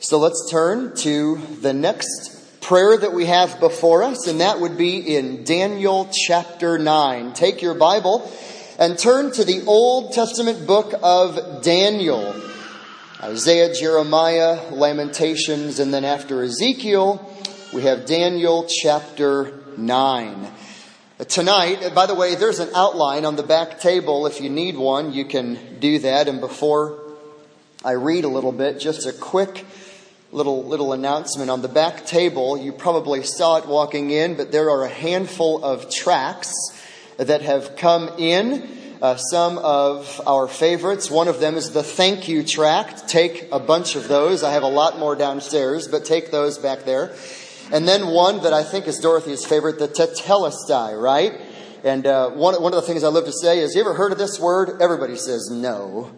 So let's turn to the next prayer that we have before us, and that would be in Daniel chapter 9. Take your Bible and turn to the Old Testament book of Daniel. Isaiah, Jeremiah, Lamentations, and then after Ezekiel, we have Daniel chapter 9. Tonight, by the way, there's an outline on the back table. If you need one, you can do that. And before I read a little bit, just a quick little little announcement on the back table. You probably saw it walking in, but there are a handful of tracks that have come in. Uh, some of our favorites. One of them is the thank you tract. Take a bunch of those. I have a lot more downstairs, but take those back there. And then one that I think is Dorothy's favorite, the tetelestai, right? And uh, one, one of the things I love to say is, you ever heard of this word? Everybody says no.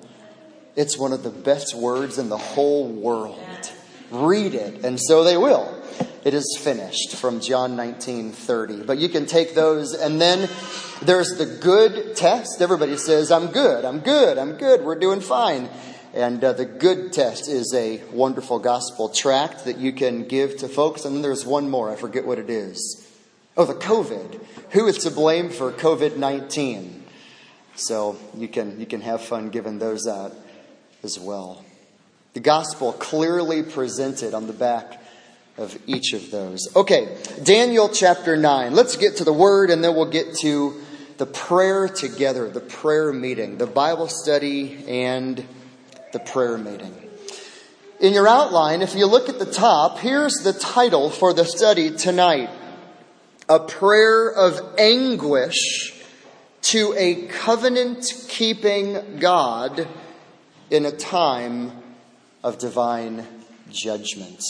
It's one of the best words in the whole world. Read it, and so they will. It is finished from John 19 30. But you can take those, and then there's the good test. Everybody says, I'm good, I'm good, I'm good, we're doing fine. And uh, the good test is a wonderful gospel tract that you can give to folks. And then there's one more. I forget what it is. Oh, the COVID. Who is to blame for COVID 19? So you can, you can have fun giving those out as well. The gospel clearly presented on the back of each of those. Okay, Daniel chapter 9. Let's get to the word and then we'll get to the prayer together, the prayer meeting, the Bible study, and the prayer meeting. In your outline, if you look at the top, here's the title for the study tonight A Prayer of Anguish to a Covenant Keeping God in a Time of Divine Judgment.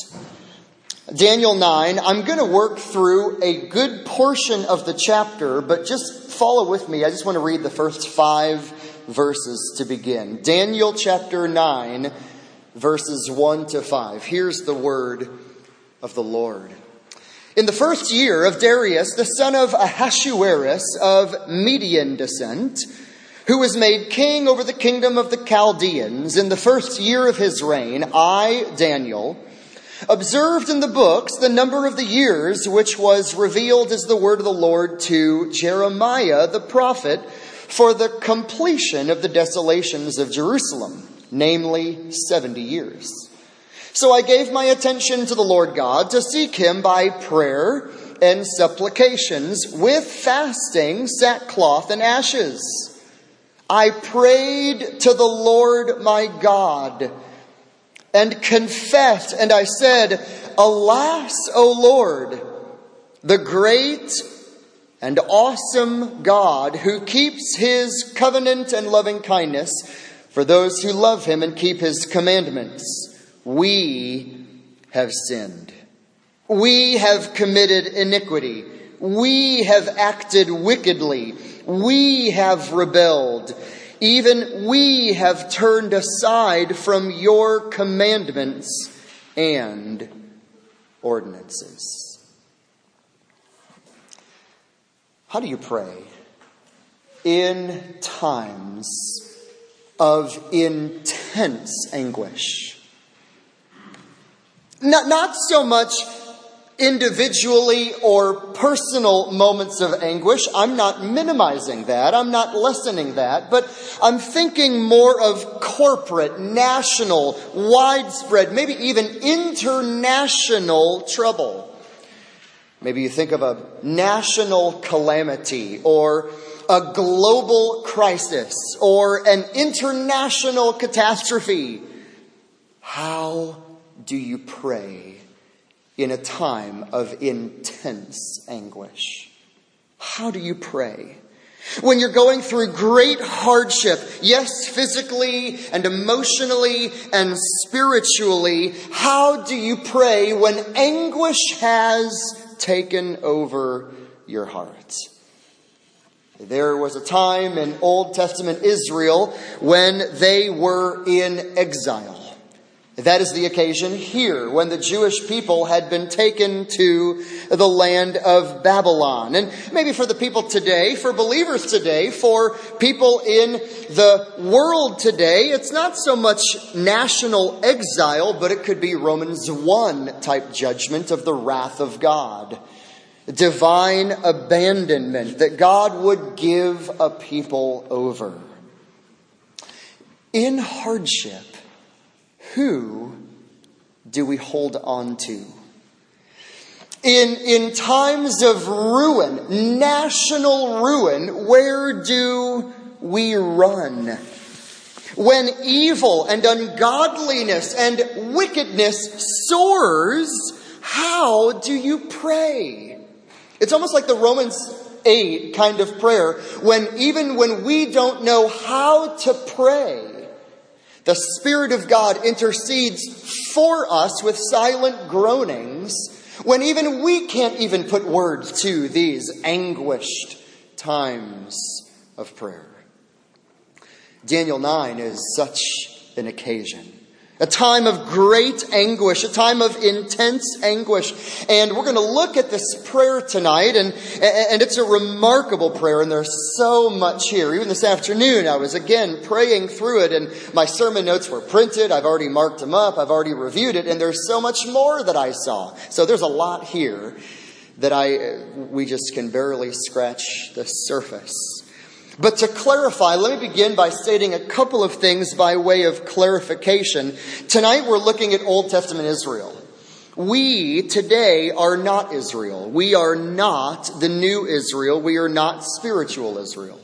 Daniel 9, I'm going to work through a good portion of the chapter, but just follow with me. I just want to read the first five verses to begin. Daniel chapter 9, verses 1 to 5. Here's the word of the Lord. In the first year of Darius, the son of Ahasuerus of Median descent, who was made king over the kingdom of the Chaldeans, in the first year of his reign, I, Daniel, observed in the books the number of the years which was revealed as the word of the Lord to Jeremiah the prophet for the completion of the desolations of Jerusalem, namely 70 years. So I gave my attention to the Lord God to seek him by prayer and supplications with fasting, sackcloth, and ashes. I prayed to the Lord my God and confessed, and I said, Alas, O Lord, the great and awesome God who keeps his covenant and loving kindness for those who love him and keep his commandments. We have sinned. We have committed iniquity. We have acted wickedly. We have rebelled. Even we have turned aside from your commandments and ordinances. How do you pray in times of intense anguish? Not, not so much individually or personal moments of anguish. I'm not minimizing that. I'm not lessening that. But I'm thinking more of corporate, national, widespread, maybe even international trouble. Maybe you think of a national calamity or a global crisis or an international catastrophe. How do you pray in a time of intense anguish? How do you pray? When you're going through great hardship, yes, physically and emotionally and spiritually, how do you pray when anguish has taken over your heart. There was a time in Old Testament Israel when they were in exile. That is the occasion here when the Jewish people had been taken to the land of Babylon. And maybe for the people today, for believers today, for people in the world today, it's not so much national exile, but it could be Romans 1 type judgment of the wrath of God. Divine abandonment, that God would give a people over. In hardship, who do we hold on to? In, in times of ruin, national ruin, where do we run? When evil and ungodliness and wickedness soars, how do you pray? It's almost like the Romans 8 kind of prayer, when even when we don't know how to pray, the Spirit of God intercedes for us with silent groanings when even we can't even put words to these anguished times of prayer. Daniel 9 is such an occasion a time of great anguish, a time of intense anguish. And we're going to look at this prayer tonight, and, and it's a remarkable prayer, and there's so much here. Even this afternoon, I was again praying through it, and my sermon notes were printed. I've already marked them up, I've already reviewed it, and there's so much more that I saw. So there's a lot here that I, we just can barely scratch the surface. But to clarify, let me begin by stating a couple of things by way of clarification. Tonight we're looking at Old Testament Israel. We today are not Israel. We are not the new Israel. We are not spiritual Israel.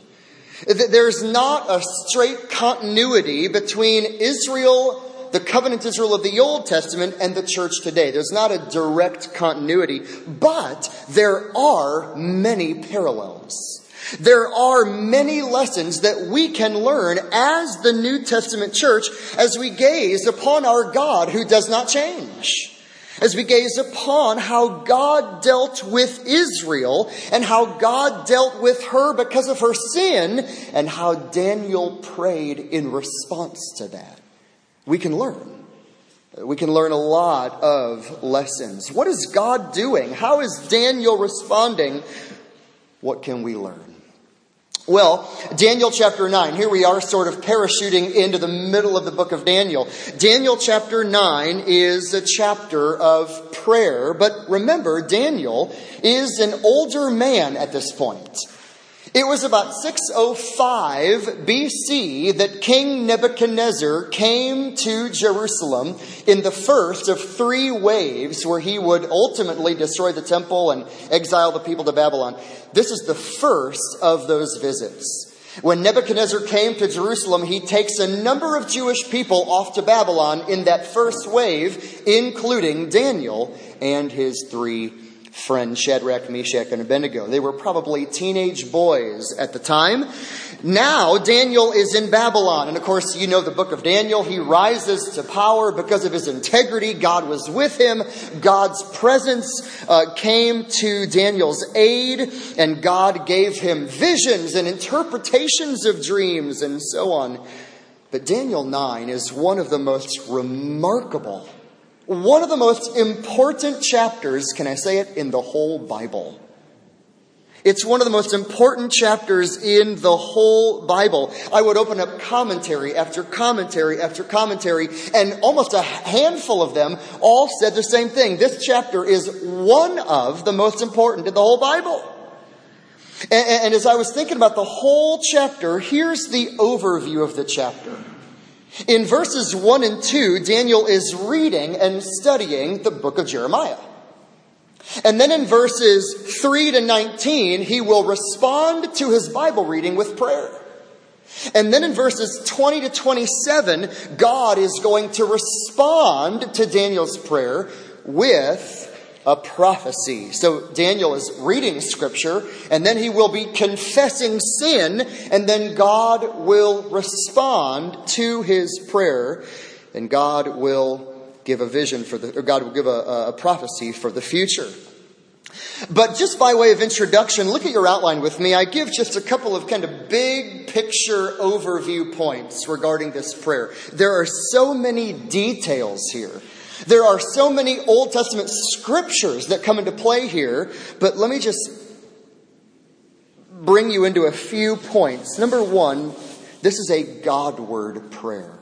There's not a straight continuity between Israel, the covenant Israel of the Old Testament, and the church today. There's not a direct continuity, but there are many parallels. There are many lessons that we can learn as the New Testament church as we gaze upon our God who does not change. As we gaze upon how God dealt with Israel and how God dealt with her because of her sin and how Daniel prayed in response to that. We can learn. We can learn a lot of lessons. What is God doing? How is Daniel responding? What can we learn? Well, Daniel chapter 9. Here we are sort of parachuting into the middle of the book of Daniel. Daniel chapter 9 is a chapter of prayer, but remember, Daniel is an older man at this point. It was about 605 BC that King Nebuchadnezzar came to Jerusalem in the first of three waves where he would ultimately destroy the temple and exile the people to Babylon. This is the first of those visits. When Nebuchadnezzar came to Jerusalem, he takes a number of Jewish people off to Babylon in that first wave, including Daniel and his three friend Shadrach, Meshach, and Abednego. They were probably teenage boys at the time. Now, Daniel is in Babylon. And of course, you know the book of Daniel. He rises to power because of his integrity. God was with him. God's presence uh, came to Daniel's aid, and God gave him visions and interpretations of dreams and so on. But Daniel 9 is one of the most remarkable one of the most important chapters, can I say it, in the whole Bible. It's one of the most important chapters in the whole Bible. I would open up commentary after commentary after commentary, and almost a handful of them all said the same thing. This chapter is one of the most important in the whole Bible. And, and as I was thinking about the whole chapter, here's the overview of the chapter. In verses 1 and 2, Daniel is reading and studying the book of Jeremiah. And then in verses 3 to 19, he will respond to his Bible reading with prayer. And then in verses 20 to 27, God is going to respond to Daniel's prayer with a prophecy. So Daniel is reading scripture, and then he will be confessing sin, and then God will respond to his prayer, and God will give a vision for the, or God will give a, a prophecy for the future. But just by way of introduction, look at your outline with me. I give just a couple of kind of big picture overview points regarding this prayer. There are so many details here. There are so many Old Testament scriptures that come into play here, but let me just bring you into a few points. Number one, this is a Godward prayer.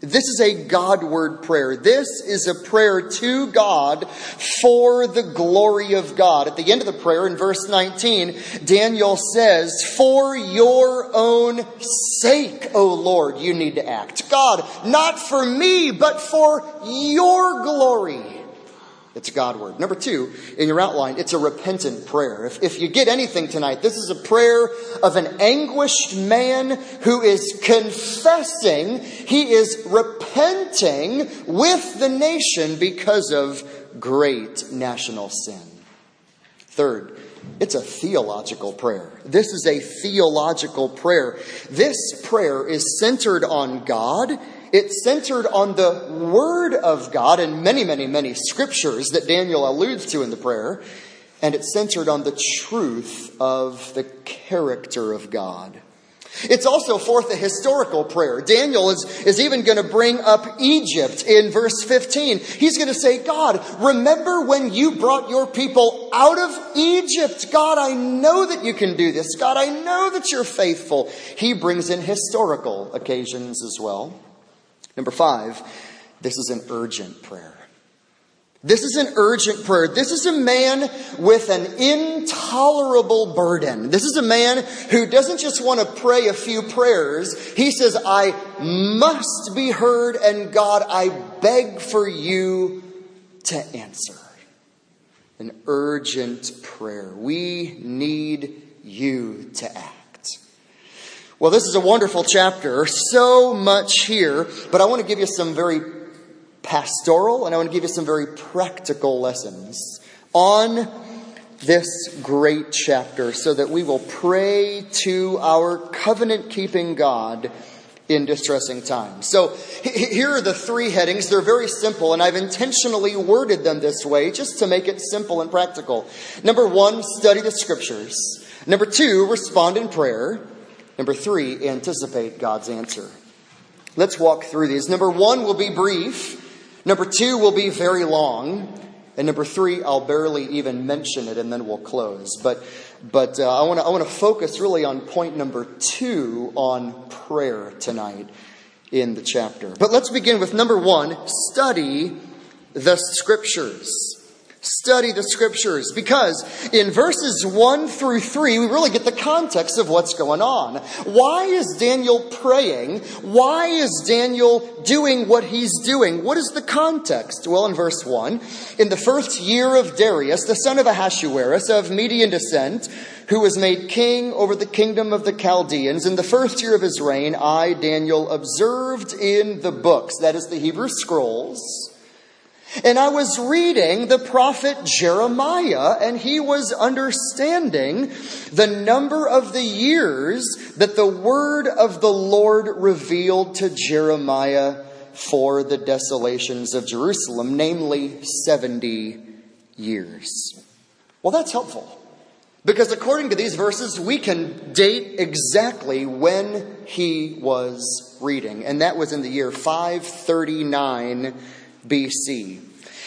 This is a Godward prayer. This is a prayer to God for the glory of God. At the end of the prayer in verse 19, Daniel says, For your own sake, O Lord, you need to act. God, not for me, but for your glory. It's a Godward. Number two, in your outline, it's a repentant prayer. If, if you get anything tonight, this is a prayer of an anguished man who is confessing, he is repenting with the nation because of great national sin. Third, it's a theological prayer. This is a theological prayer. This prayer is centered on God it's centered on the Word of God and many, many, many scriptures that Daniel alludes to in the prayer. And it's centered on the truth of the character of God. It's also, fourth, a historical prayer. Daniel is, is even going to bring up Egypt in verse 15. He's going to say, God, remember when you brought your people out of Egypt? God, I know that you can do this. God, I know that you're faithful. He brings in historical occasions as well. Number five, this is an urgent prayer. This is an urgent prayer. This is a man with an intolerable burden. This is a man who doesn't just want to pray a few prayers. He says, I must be heard, and God, I beg for you to answer. An urgent prayer. We need you to act. Well, this is a wonderful chapter, so much here, but I want to give you some very pastoral and I want to give you some very practical lessons on this great chapter so that we will pray to our covenant keeping God in distressing times. So here are the three headings. They're very simple, and I've intentionally worded them this way just to make it simple and practical. Number one, study the scriptures. Number two, respond in prayer. Number three, anticipate God's answer. Let's walk through these. Number one will be brief. Number two will be very long. And number three, I'll barely even mention it and then we'll close. But, but uh, I want to I wanna focus really on point number two on prayer tonight in the chapter. But let's begin with number one study the scriptures. Study the scriptures because in verses 1 through 3, we really get the context of what's going on. Why is Daniel praying? Why is Daniel doing what he's doing? What is the context? Well, in verse 1, in the first year of Darius, the son of Ahasuerus of Median descent, who was made king over the kingdom of the Chaldeans, in the first year of his reign, I, Daniel, observed in the books, that is the Hebrew scrolls, and I was reading the prophet Jeremiah, and he was understanding the number of the years that the word of the Lord revealed to Jeremiah for the desolations of Jerusalem, namely 70 years. Well, that's helpful. Because according to these verses, we can date exactly when he was reading. And that was in the year 539 BC.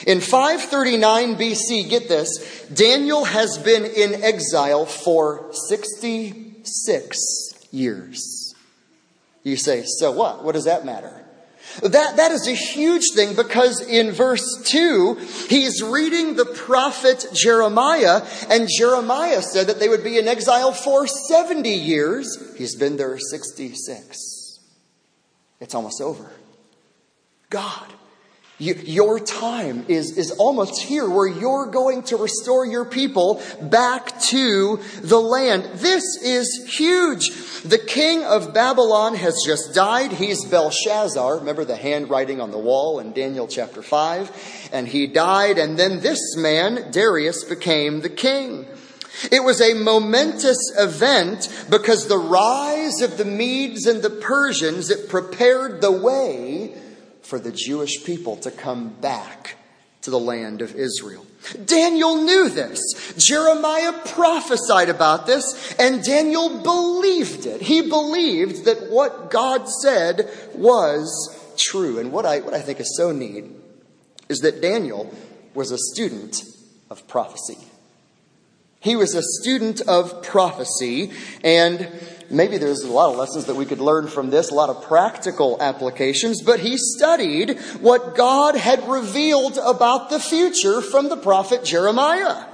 In 539 BC, get this, Daniel has been in exile for 66 years. You say, so what? What does that matter? That, that is a huge thing because in verse 2, he's reading the prophet Jeremiah, and Jeremiah said that they would be in exile for 70 years. He's been there 66. It's almost over. God you, your time is, is almost here where you're going to restore your people back to the land. This is huge. The king of Babylon has just died. He's Belshazzar. Remember the handwriting on the wall in Daniel chapter 5? And he died, and then this man, Darius, became the king. It was a momentous event because the rise of the Medes and the Persians, it prepared the way for the Jewish people to come back to the land of Israel. Daniel knew this. Jeremiah prophesied about this, and Daniel believed it. He believed that what God said was true. And what I, what I think is so neat is that Daniel was a student of prophecy. He was a student of prophecy, and maybe there's a lot of lessons that we could learn from this, a lot of practical applications, but he studied what God had revealed about the future from the prophet Jeremiah.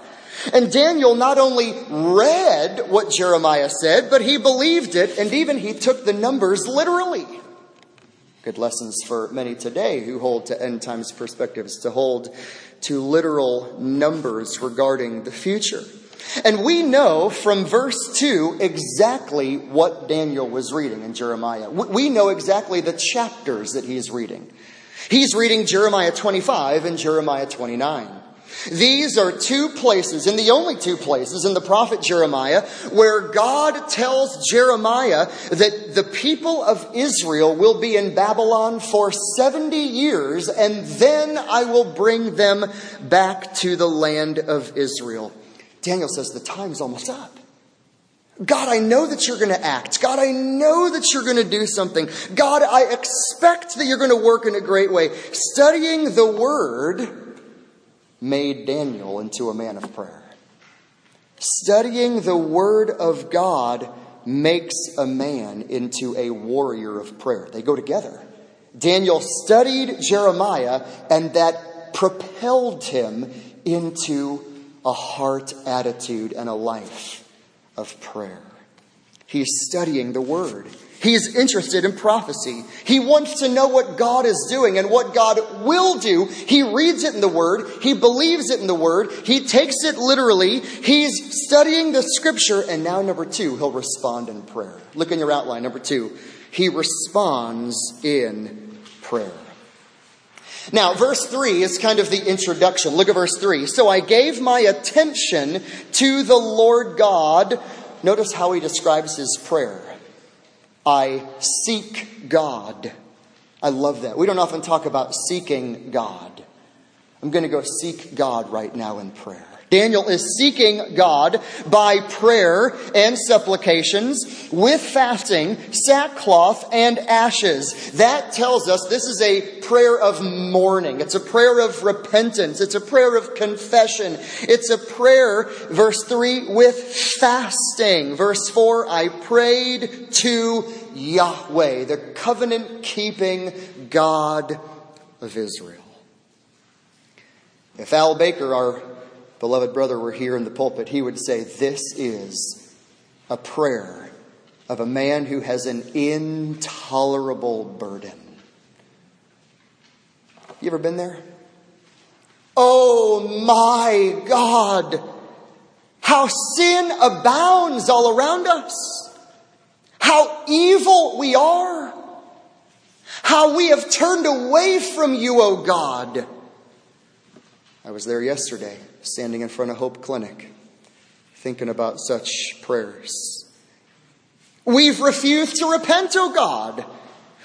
And Daniel not only read what Jeremiah said, but he believed it, and even he took the numbers literally. Good lessons for many today who hold to end times perspectives, to hold to literal numbers regarding the future. And we know from verse 2 exactly what Daniel was reading in Jeremiah. We know exactly the chapters that he's reading. He's reading Jeremiah 25 and Jeremiah 29. These are two places, and the only two places in the prophet Jeremiah, where God tells Jeremiah that the people of Israel will be in Babylon for 70 years, and then I will bring them back to the land of Israel. Daniel says, The time's almost up. God, I know that you're going to act. God, I know that you're going to do something. God, I expect that you're going to work in a great way. Studying the word made Daniel into a man of prayer. Studying the word of God makes a man into a warrior of prayer. They go together. Daniel studied Jeremiah, and that propelled him into a heart attitude and a life of prayer. He's studying the Word. He's interested in prophecy. He wants to know what God is doing and what God will do. He reads it in the Word. He believes it in the Word. He takes it literally. He's studying the Scripture. And now, number two, he'll respond in prayer. Look in your outline. Number two, he responds in prayer. Now, verse 3 is kind of the introduction. Look at verse 3. So I gave my attention to the Lord God. Notice how he describes his prayer. I seek God. I love that. We don't often talk about seeking God. I'm going to go seek God right now in prayer. Daniel is seeking God by prayer and supplications with fasting, sackcloth, and ashes. That tells us this is a prayer of mourning. It's a prayer of repentance. It's a prayer of confession. It's a prayer, verse 3, with fasting. Verse 4, I prayed to Yahweh, the covenant keeping God of Israel. If Al Baker, our beloved brother were here in the pulpit, he would say, This is a prayer of a man who has an intolerable burden. You ever been there? Oh my God! How sin abounds all around us! How evil we are! How we have turned away from you, O oh God! I was there yesterday standing in front of Hope Clinic, thinking about such prayers. We've refused to repent, O God.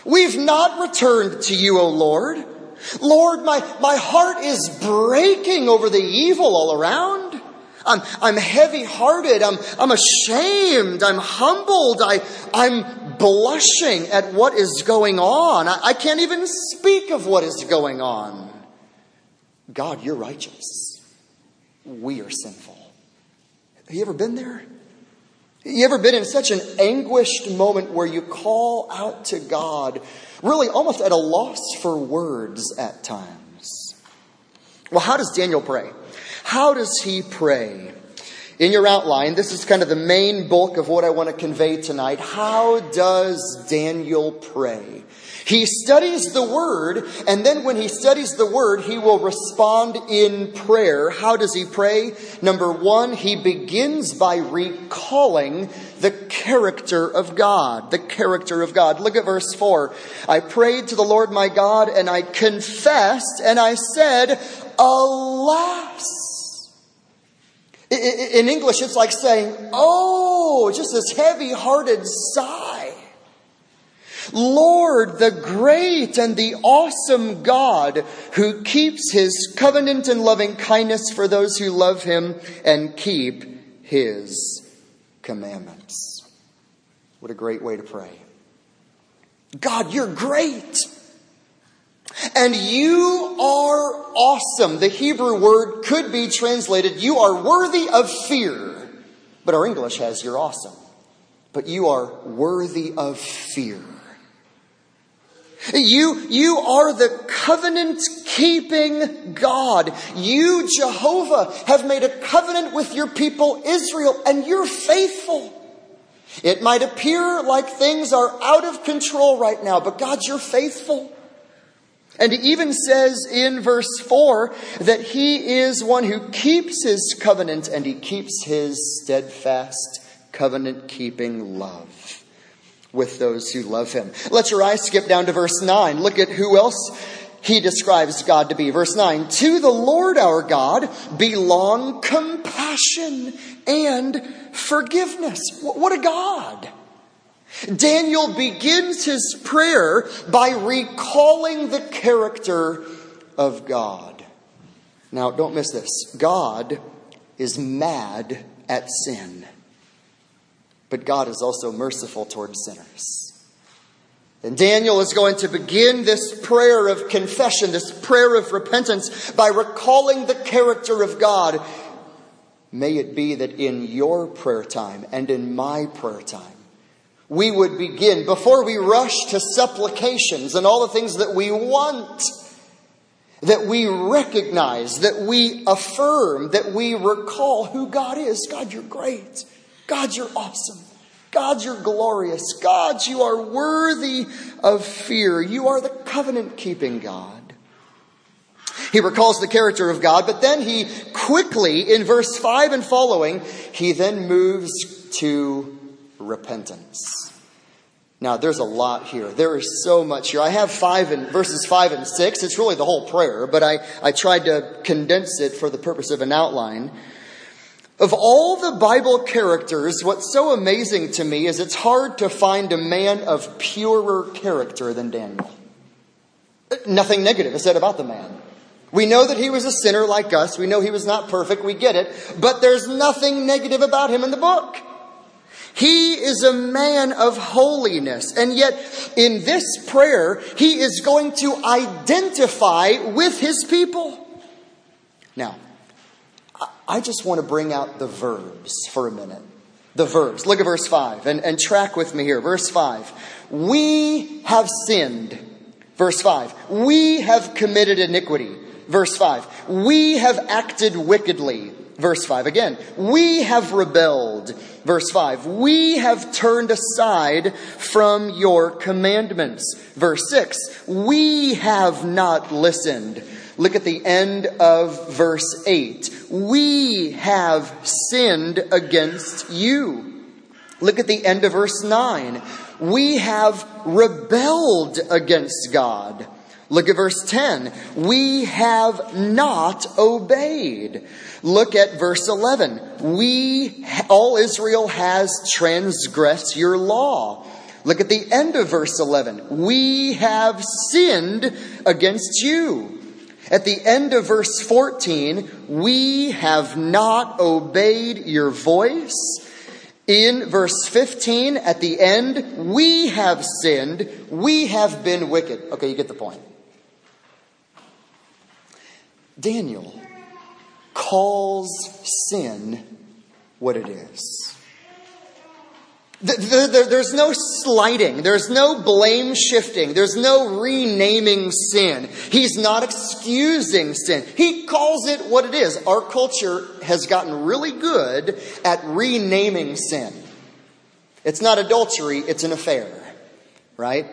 We've not returned to you, O Lord. Lord, my, my heart is breaking over the evil all around. I'm, I'm heavy hearted. I'm, I'm ashamed. I'm humbled. I, I'm blushing at what is going on. I, I can't even speak of what is going on. God, you're righteous we are sinful. Have you ever been there? You ever been in such an anguished moment where you call out to God, really almost at a loss for words at times? Well, how does Daniel pray? How does he pray? In your outline, this is kind of the main bulk of what I want to convey tonight. How does Daniel pray? He studies the word, and then when he studies the word, he will respond in prayer. How does he pray? Number one, he begins by recalling the character of God. The character of God. Look at verse 4. I prayed to the Lord my God, and I confessed, and I said, Alas! In English, it's like saying, Oh, just this heavy hearted sigh. Lord, the great and the awesome God who keeps his covenant and loving kindness for those who love him and keep his commandments. What a great way to pray. God, you're great. And you are awesome. The Hebrew word could be translated, you are worthy of fear. But our English has, you're awesome. But you are worthy of fear. You, you are the covenant keeping God. You, Jehovah, have made a covenant with your people Israel, and you're faithful. It might appear like things are out of control right now, but God, you're faithful. And he even says in verse 4 that he is one who keeps his covenant and he keeps his steadfast covenant keeping love with those who love him. Let your eyes skip down to verse 9. Look at who else he describes God to be. Verse 9 To the Lord our God belong compassion and forgiveness. What a God! Daniel begins his prayer by recalling the character of God. Now, don't miss this. God is mad at sin, but God is also merciful toward sinners. And Daniel is going to begin this prayer of confession, this prayer of repentance, by recalling the character of God. May it be that in your prayer time and in my prayer time, we would begin, before we rush to supplications and all the things that we want, that we recognize, that we affirm, that we recall who God is. God, you're great. God, you're awesome. God, you're glorious. God, you are worthy of fear. You are the covenant keeping God. He recalls the character of God, but then he quickly, in verse 5 and following, he then moves to repentance. Now, there's a lot here. There is so much here. I have five and verses five and six. It's really the whole prayer, but I, I tried to condense it for the purpose of an outline. Of all the Bible characters, what's so amazing to me is it's hard to find a man of purer character than Daniel. Nothing negative is said about the man. We know that he was a sinner like us. We know he was not perfect. We get it. But there's nothing negative about him in the book. He is a man of holiness. And yet, in this prayer, he is going to identify with his people. Now, I just want to bring out the verbs for a minute. The verbs. Look at verse 5 and, and track with me here. Verse 5. We have sinned. Verse 5. We have committed iniquity. Verse 5. We have acted wickedly. Verse 5 again. We have rebelled. Verse 5. We have turned aside from your commandments. Verse 6. We have not listened. Look at the end of verse 8. We have sinned against you. Look at the end of verse 9. We have rebelled against God. Look at verse 10. We have not obeyed. Look at verse 11. We, all Israel has transgressed your law. Look at the end of verse 11. We have sinned against you. At the end of verse 14, we have not obeyed your voice. In verse 15, at the end, we have sinned. We have been wicked. Okay, you get the point. Daniel calls sin what it is. There's no slighting. There's no blame shifting. There's no renaming sin. He's not excusing sin. He calls it what it is. Our culture has gotten really good at renaming sin. It's not adultery, it's an affair, right?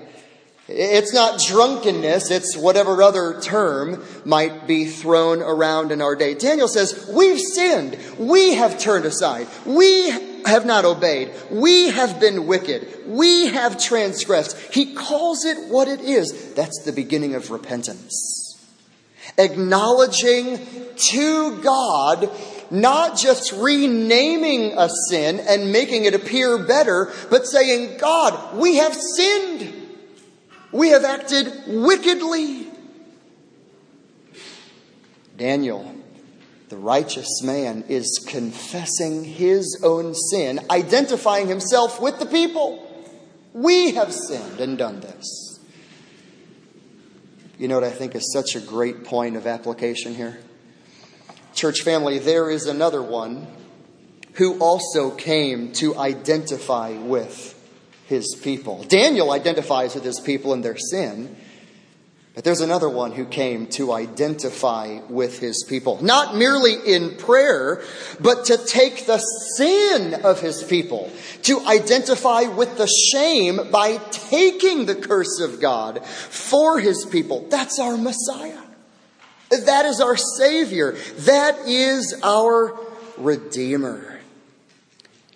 It's not drunkenness, it's whatever other term might be thrown around in our day. Daniel says, We've sinned. We have turned aside. We have not obeyed. We have been wicked. We have transgressed. He calls it what it is. That's the beginning of repentance. Acknowledging to God, not just renaming a sin and making it appear better, but saying, God, we have sinned. We have acted wickedly. Daniel, the righteous man, is confessing his own sin, identifying himself with the people. We have sinned and done this. You know what I think is such a great point of application here? Church family, there is another one who also came to identify with his people. Daniel identifies with his people and their sin. But there's another one who came to identify with his people, not merely in prayer, but to take the sin of his people, to identify with the shame by taking the curse of God for his people. That's our Messiah. That is our Savior. That is our Redeemer.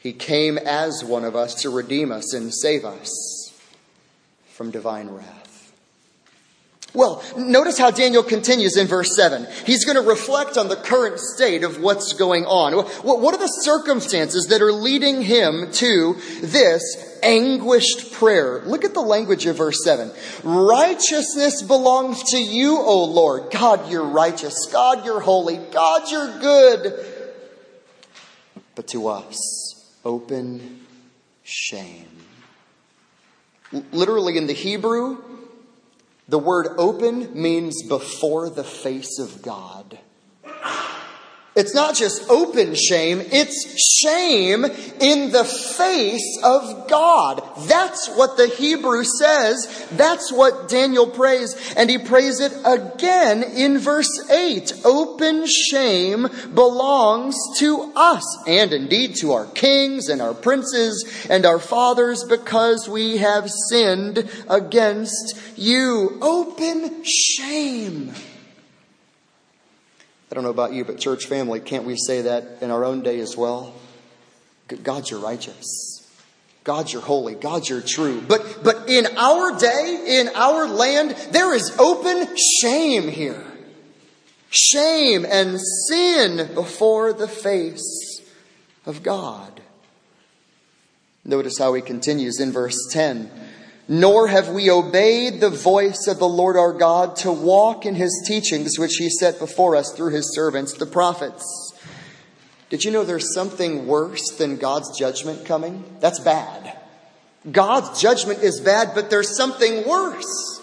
He came as one of us to redeem us and save us from divine wrath. Well, notice how Daniel continues in verse 7. He's going to reflect on the current state of what's going on. What are the circumstances that are leading him to this anguished prayer? Look at the language of verse 7. Righteousness belongs to you, O Lord. God, you're righteous. God, you're holy. God, you're good. But to us, open shame. Literally in the Hebrew, the word open means before the face of God. It's not just open shame, it's shame in the face of God. That's what the Hebrew says. That's what Daniel prays. And he prays it again in verse 8. Open shame belongs to us, and indeed to our kings and our princes and our fathers, because we have sinned against you. Open shame. I don't know about you, but church family, can't we say that in our own day as well? God, you're righteous. God, you're holy. God, you're true. But, but in our day, in our land, there is open shame here. Shame and sin before the face of God. Notice how he continues in verse 10 nor have we obeyed the voice of the Lord our God to walk in his teachings, which he set before us through his servants, the prophets. Did you know there's something worse than God's judgment coming? That's bad. God's judgment is bad, but there's something worse.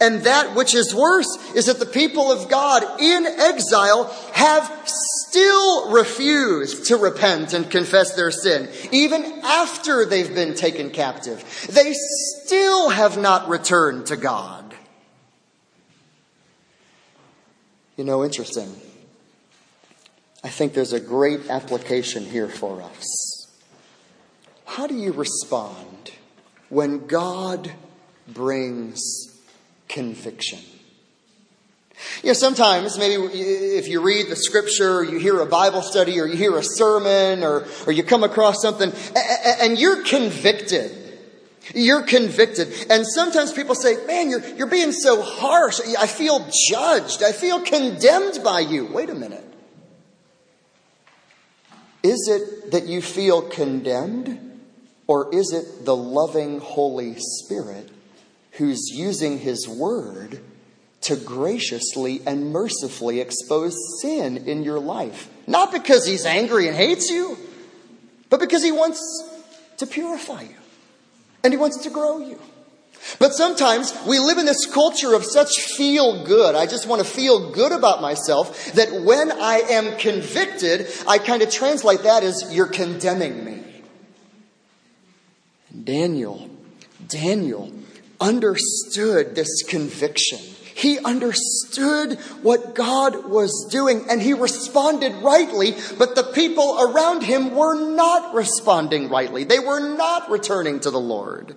And that which is worse is that the people of God in exile have still refused to repent and confess their sin, even after they've been taken captive. They still have not returned to God. You know, interesting. I think there's a great application here for us. How do you respond when God brings conviction? You know, sometimes maybe if you read the scripture, or you hear a Bible study, or you hear a sermon, or, or you come across something, and you're convicted. You're convicted. And sometimes people say, man, you're, you're being so harsh. I feel judged. I feel condemned by you. Wait a minute. Is it that you feel condemned? Or is it the loving Holy Spirit who's using His Word to graciously and mercifully expose sin in your life. Not because he's angry and hates you, but because he wants to purify you and he wants to grow you. But sometimes we live in this culture of such feel good. I just want to feel good about myself that when I am convicted, I kind of translate that as you're condemning me. Daniel, Daniel understood this conviction he understood what God was doing and he responded rightly, but the people around him were not responding rightly. They were not returning to the Lord.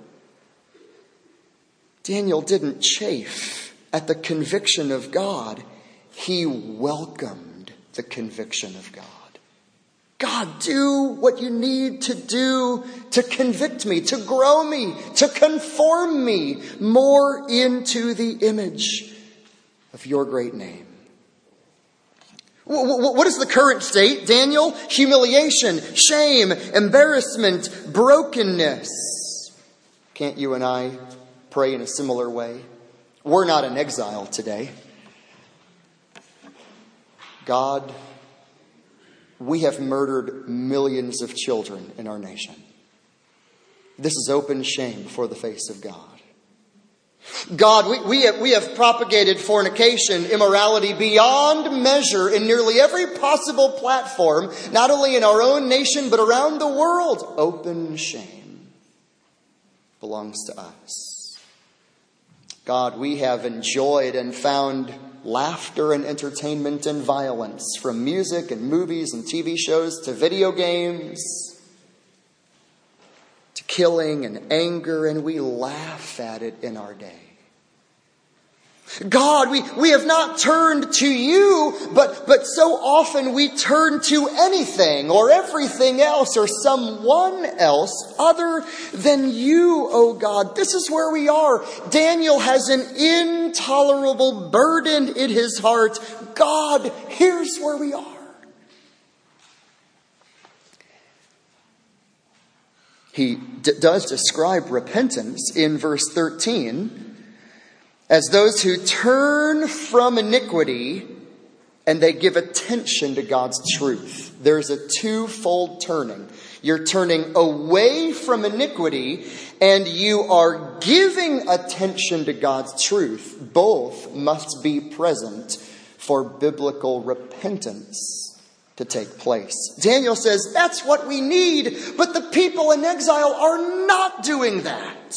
Daniel didn't chafe at the conviction of God, he welcomed the conviction of God. God, do what you need to do to convict me, to grow me, to conform me more into the image of your great name. What is the current state? Daniel, humiliation, shame, embarrassment, brokenness. Can't you and I pray in a similar way. We're not in exile today. God, we have murdered millions of children in our nation. This is open shame before the face of God. God, we, we, have, we have propagated fornication, immorality beyond measure in nearly every possible platform, not only in our own nation, but around the world. Open shame belongs to us. God, we have enjoyed and found laughter and entertainment and violence from music and movies and TV shows to video games to killing and anger, and we laugh at it in our day. God, we, we have not turned to you, but, but so often we turn to anything or everything else or someone else other than you, oh God. This is where we are. Daniel has an intolerable burden in his heart. God, here's where we are. He d- does describe repentance in verse 13 as those who turn from iniquity and they give attention to God's truth. There's a twofold turning. You're turning away from iniquity and you are giving attention to God's truth. Both must be present for biblical repentance to take place. Daniel says that's what we need, but the people in exile are not doing that.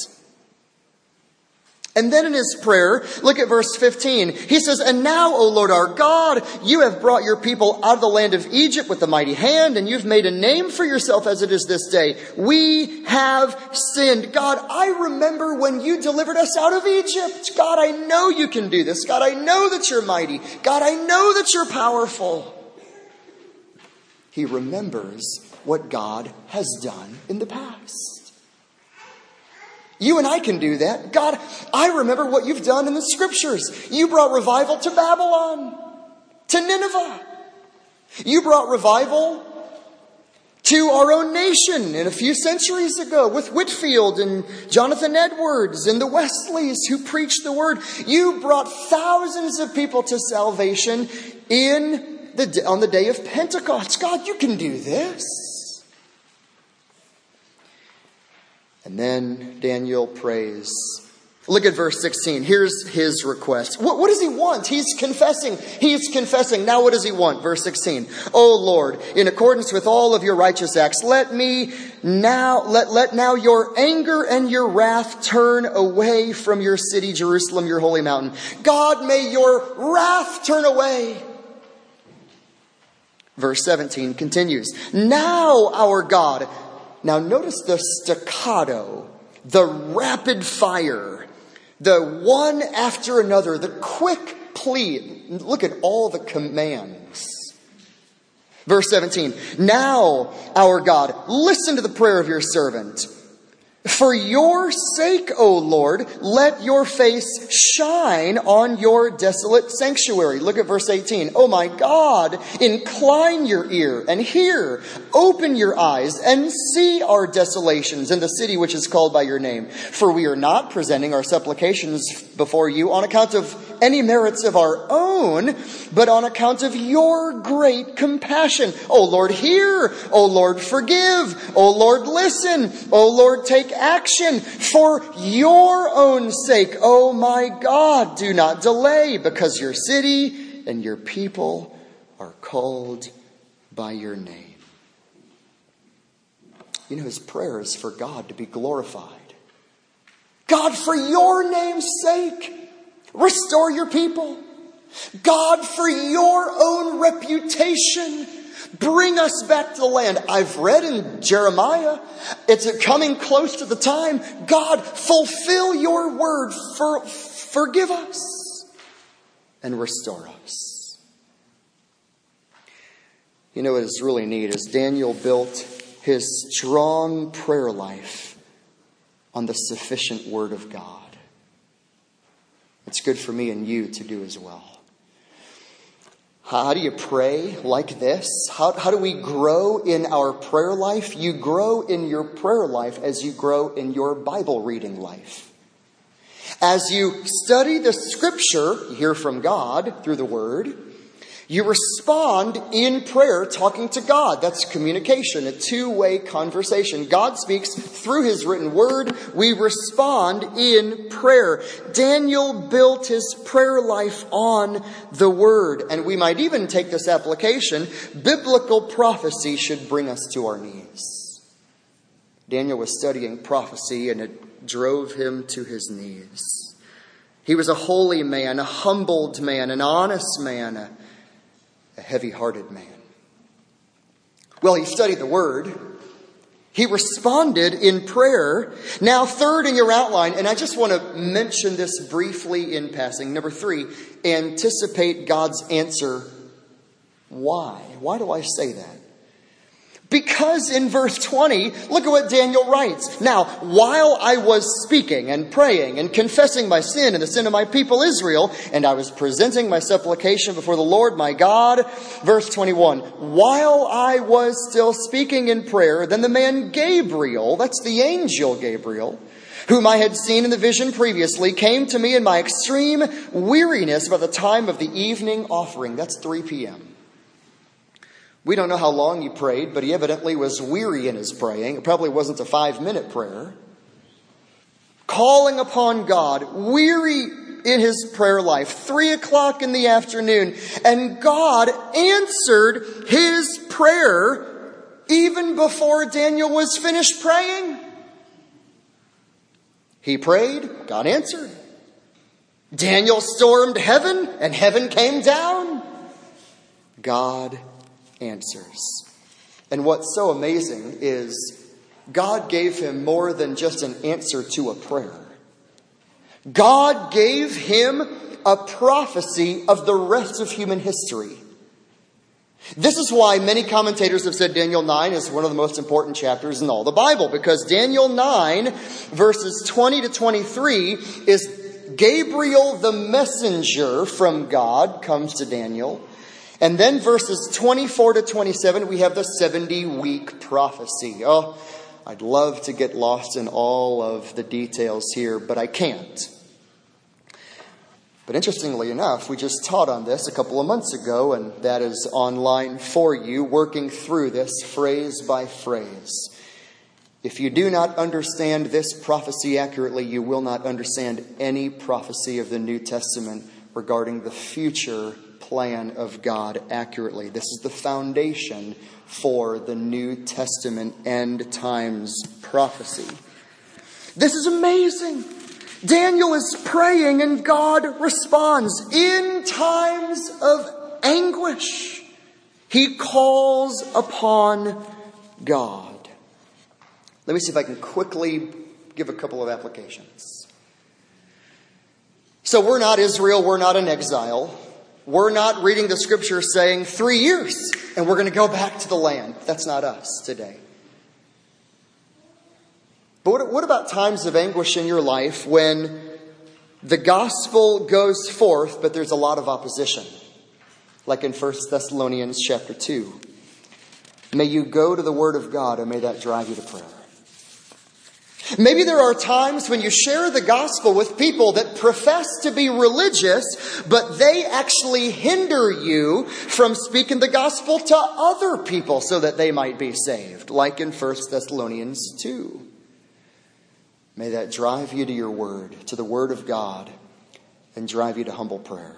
And then in his prayer, look at verse 15. He says, And now, O Lord our God, you have brought your people out of the land of Egypt with a mighty hand, and you've made a name for yourself as it is this day. We have sinned. God, I remember when you delivered us out of Egypt. God, I know you can do this. God, I know that you're mighty. God, I know that you're powerful. He remembers what God has done in the past. You and I can do that. God, I remember what you've done in the scriptures. You brought revival to Babylon, to Nineveh. You brought revival to our own nation in a few centuries ago with Whitefield and Jonathan Edwards and the Wesleys who preached the word. You brought thousands of people to salvation in the, on the day of Pentecost. God, you can do this. And then Daniel prays. Look at verse 16. Here's his request. What, what, does he want? He's confessing. He's confessing. Now, what does he want? Verse 16. Oh Lord, in accordance with all of your righteous acts, let me now, let, let now your anger and your wrath turn away from your city, Jerusalem, your holy mountain. God, may your wrath turn away. Verse 17 continues. Now, our God, now, notice the staccato, the rapid fire, the one after another, the quick plea. Look at all the commands. Verse 17 Now, our God, listen to the prayer of your servant. For your sake, O Lord, let your face shine on your desolate sanctuary. Look at verse 18. Oh my God, incline your ear and hear. Open your eyes and see our desolations in the city which is called by your name. For we are not presenting our supplications before you on account of any merits of our own, but on account of your great compassion. O Lord, hear. O Lord, forgive. O Lord, listen. O Lord, take action for your own sake. Oh my God, do not delay because your city and your people are called by your name. You know, his prayer is for God to be glorified. God, for your name's sake, restore your people. God, for your own reputation, Bring us back to the land. I've read in Jeremiah, it's coming close to the time. God, fulfill your word. For, forgive us and restore us. You know what is really neat is Daniel built his strong prayer life on the sufficient word of God. It's good for me and you to do as well. Uh, how do you pray like this? How, how do we grow in our prayer life? You grow in your prayer life as you grow in your Bible reading life. As you study the scripture, you hear from God through the word, you respond in prayer, talking to God. That's communication, a two way conversation. God speaks through his written word. We respond in prayer. Daniel built his prayer life on the word. And we might even take this application biblical prophecy should bring us to our knees. Daniel was studying prophecy and it drove him to his knees. He was a holy man, a humbled man, an honest man a heavy hearted man. Well, he studied the word. He responded in prayer. Now, third in your outline, and I just want to mention this briefly in passing. Number three, anticipate God's answer. Why? Why do I say that? Because in verse 20, look at what Daniel writes. Now, while I was speaking and praying and confessing my sin and the sin of my people Israel, and I was presenting my supplication before the Lord my God, verse 21, while I was still speaking in prayer, then the man Gabriel, that's the angel Gabriel, whom I had seen in the vision previously, came to me in my extreme weariness by the time of the evening offering. That's 3 p.m. We don't know how long he prayed, but he evidently was weary in his praying. It probably wasn't a five minute prayer. Calling upon God, weary in his prayer life, three o'clock in the afternoon, and God answered his prayer even before Daniel was finished praying. He prayed, God answered. Daniel stormed heaven, and heaven came down. God answers. And what's so amazing is God gave him more than just an answer to a prayer. God gave him a prophecy of the rest of human history. This is why many commentators have said Daniel 9 is one of the most important chapters in all the Bible, because Daniel 9, verses 20 to 23, is Gabriel the messenger from God comes to Daniel and then verses 24 to 27, we have the 70 week prophecy. Oh, I'd love to get lost in all of the details here, but I can't. But interestingly enough, we just taught on this a couple of months ago, and that is online for you, working through this phrase by phrase. If you do not understand this prophecy accurately, you will not understand any prophecy of the New Testament regarding the future plan of God accurately. This is the foundation for the New Testament end times prophecy. This is amazing. Daniel is praying and God responds in times of anguish. He calls upon God. Let me see if I can quickly give a couple of applications. So we're not Israel, we're not in exile. We're not reading the scripture saying three years and we're going to go back to the land. That's not us today. But what, about times of anguish in your life when the gospel goes forth, but there's a lot of opposition? Like in 1 Thessalonians chapter 2. May you go to the Word of God and may that drive you to prayer. Maybe there are times when you share the gospel with people that profess to be religious, but they actually hinder you from speaking the gospel to other people so that they might be saved, like in 1 Thessalonians 2. May that drive you to your word, to the word of God, and drive you to humble prayer.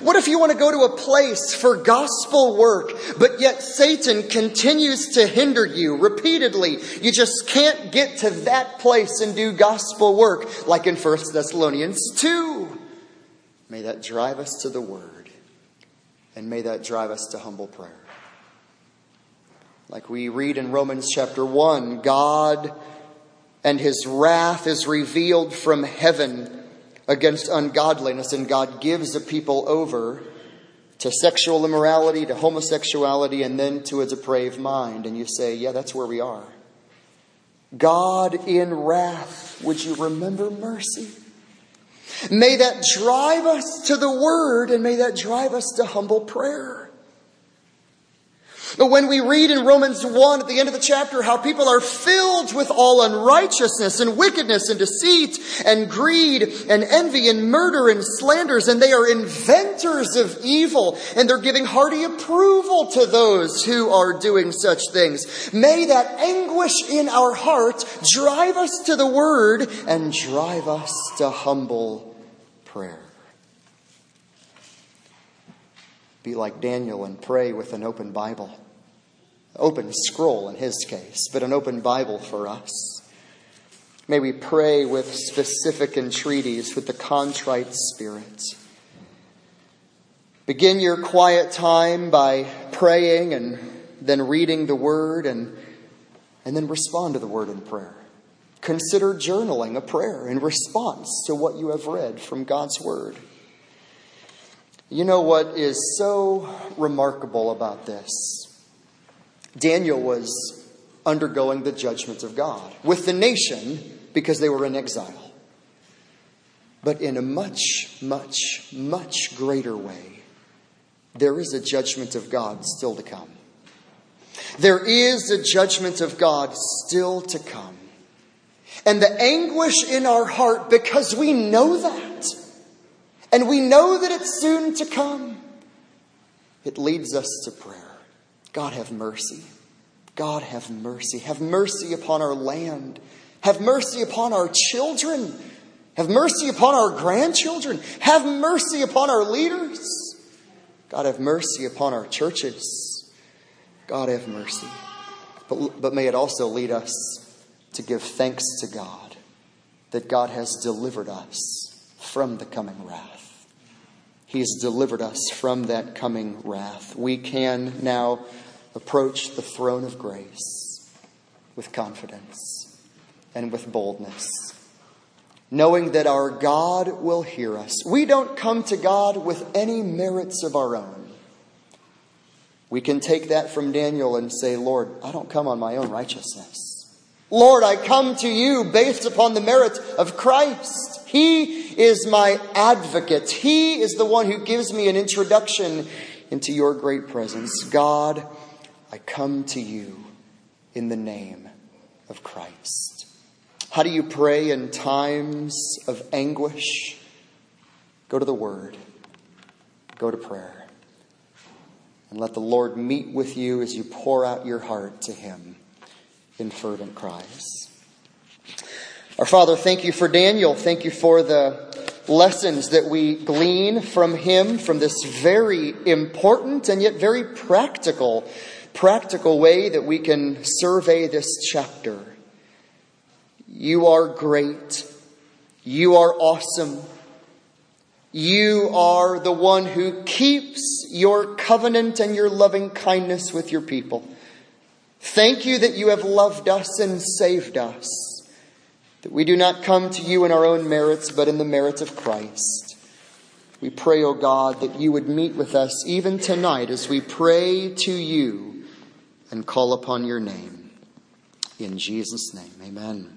What if you want to go to a place for gospel work, but yet Satan continues to hinder you repeatedly? You just can't get to that place and do gospel work, like in 1 Thessalonians 2. May that drive us to the Word, and may that drive us to humble prayer. Like we read in Romans chapter 1, God and his wrath is revealed from heaven against ungodliness, and God gives a people over to sexual immorality, to homosexuality, and then to a depraved mind. And you say, yeah, that's where we are. God in wrath, would you remember mercy? May that drive us to the Word, and may that drive us to humble prayer. But when we read in Romans 1 at the end of the chapter how people are filled with all unrighteousness and wickedness and deceit and greed and envy and murder and slanders, and they are inventors of evil, and they're giving hearty approval to those who are doing such things. May that anguish in our heart drive us to the Word and drive us to humble prayer. Be like Daniel and pray with an open Bible open scroll in his case, but an open Bible for us. May we pray with specific entreaties with the contrite spirit. Begin your quiet time by praying and then reading the word and, and then respond to the word in prayer. Consider journaling a prayer in response to what you have read from God's word. You know what is so remarkable about this? Daniel was undergoing the judgment of God with the nation because they were in exile. But in a much, much, much greater way, there is a judgment of God still to come. There is a judgment of God still to come. And the anguish in our heart, because we know that, and we know that it's soon to come, it leads us to prayer. God have mercy. God have mercy. Have mercy upon our land. Have mercy upon our children. Have mercy upon our grandchildren. Have mercy upon our leaders. God have mercy upon our churches. God have mercy. But, but may it also lead us to give thanks to God that God has delivered us from the coming wrath. He has delivered us from that coming wrath. We can now approach the throne of grace with confidence and with boldness, knowing that our God will hear us. We don't come to God with any merits of our own. We can take that from Daniel and say, Lord, I don't come on my own righteousness. Lord, I come to you based upon the merit of Christ. He is my advocate. He is the one who gives me an introduction into your great presence. God, I come to you in the name of Christ. How do you pray in times of anguish? Go to the Word, go to prayer, and let the Lord meet with you as you pour out your heart to Him in fervent cries. Our Father, thank you for Daniel. Thank you for the lessons that we glean from him, from this very important and yet very practical, practical way that we can survey this chapter. You are great. You are awesome. You are the one who keeps your covenant and your loving kindness with your people. Thank you that you have loved us and saved us that we do not come to you in our own merits, but in the merits of Christ. We pray, O oh God, that you would meet with us even tonight as we pray to you and call upon your name. In Jesus' name, amen.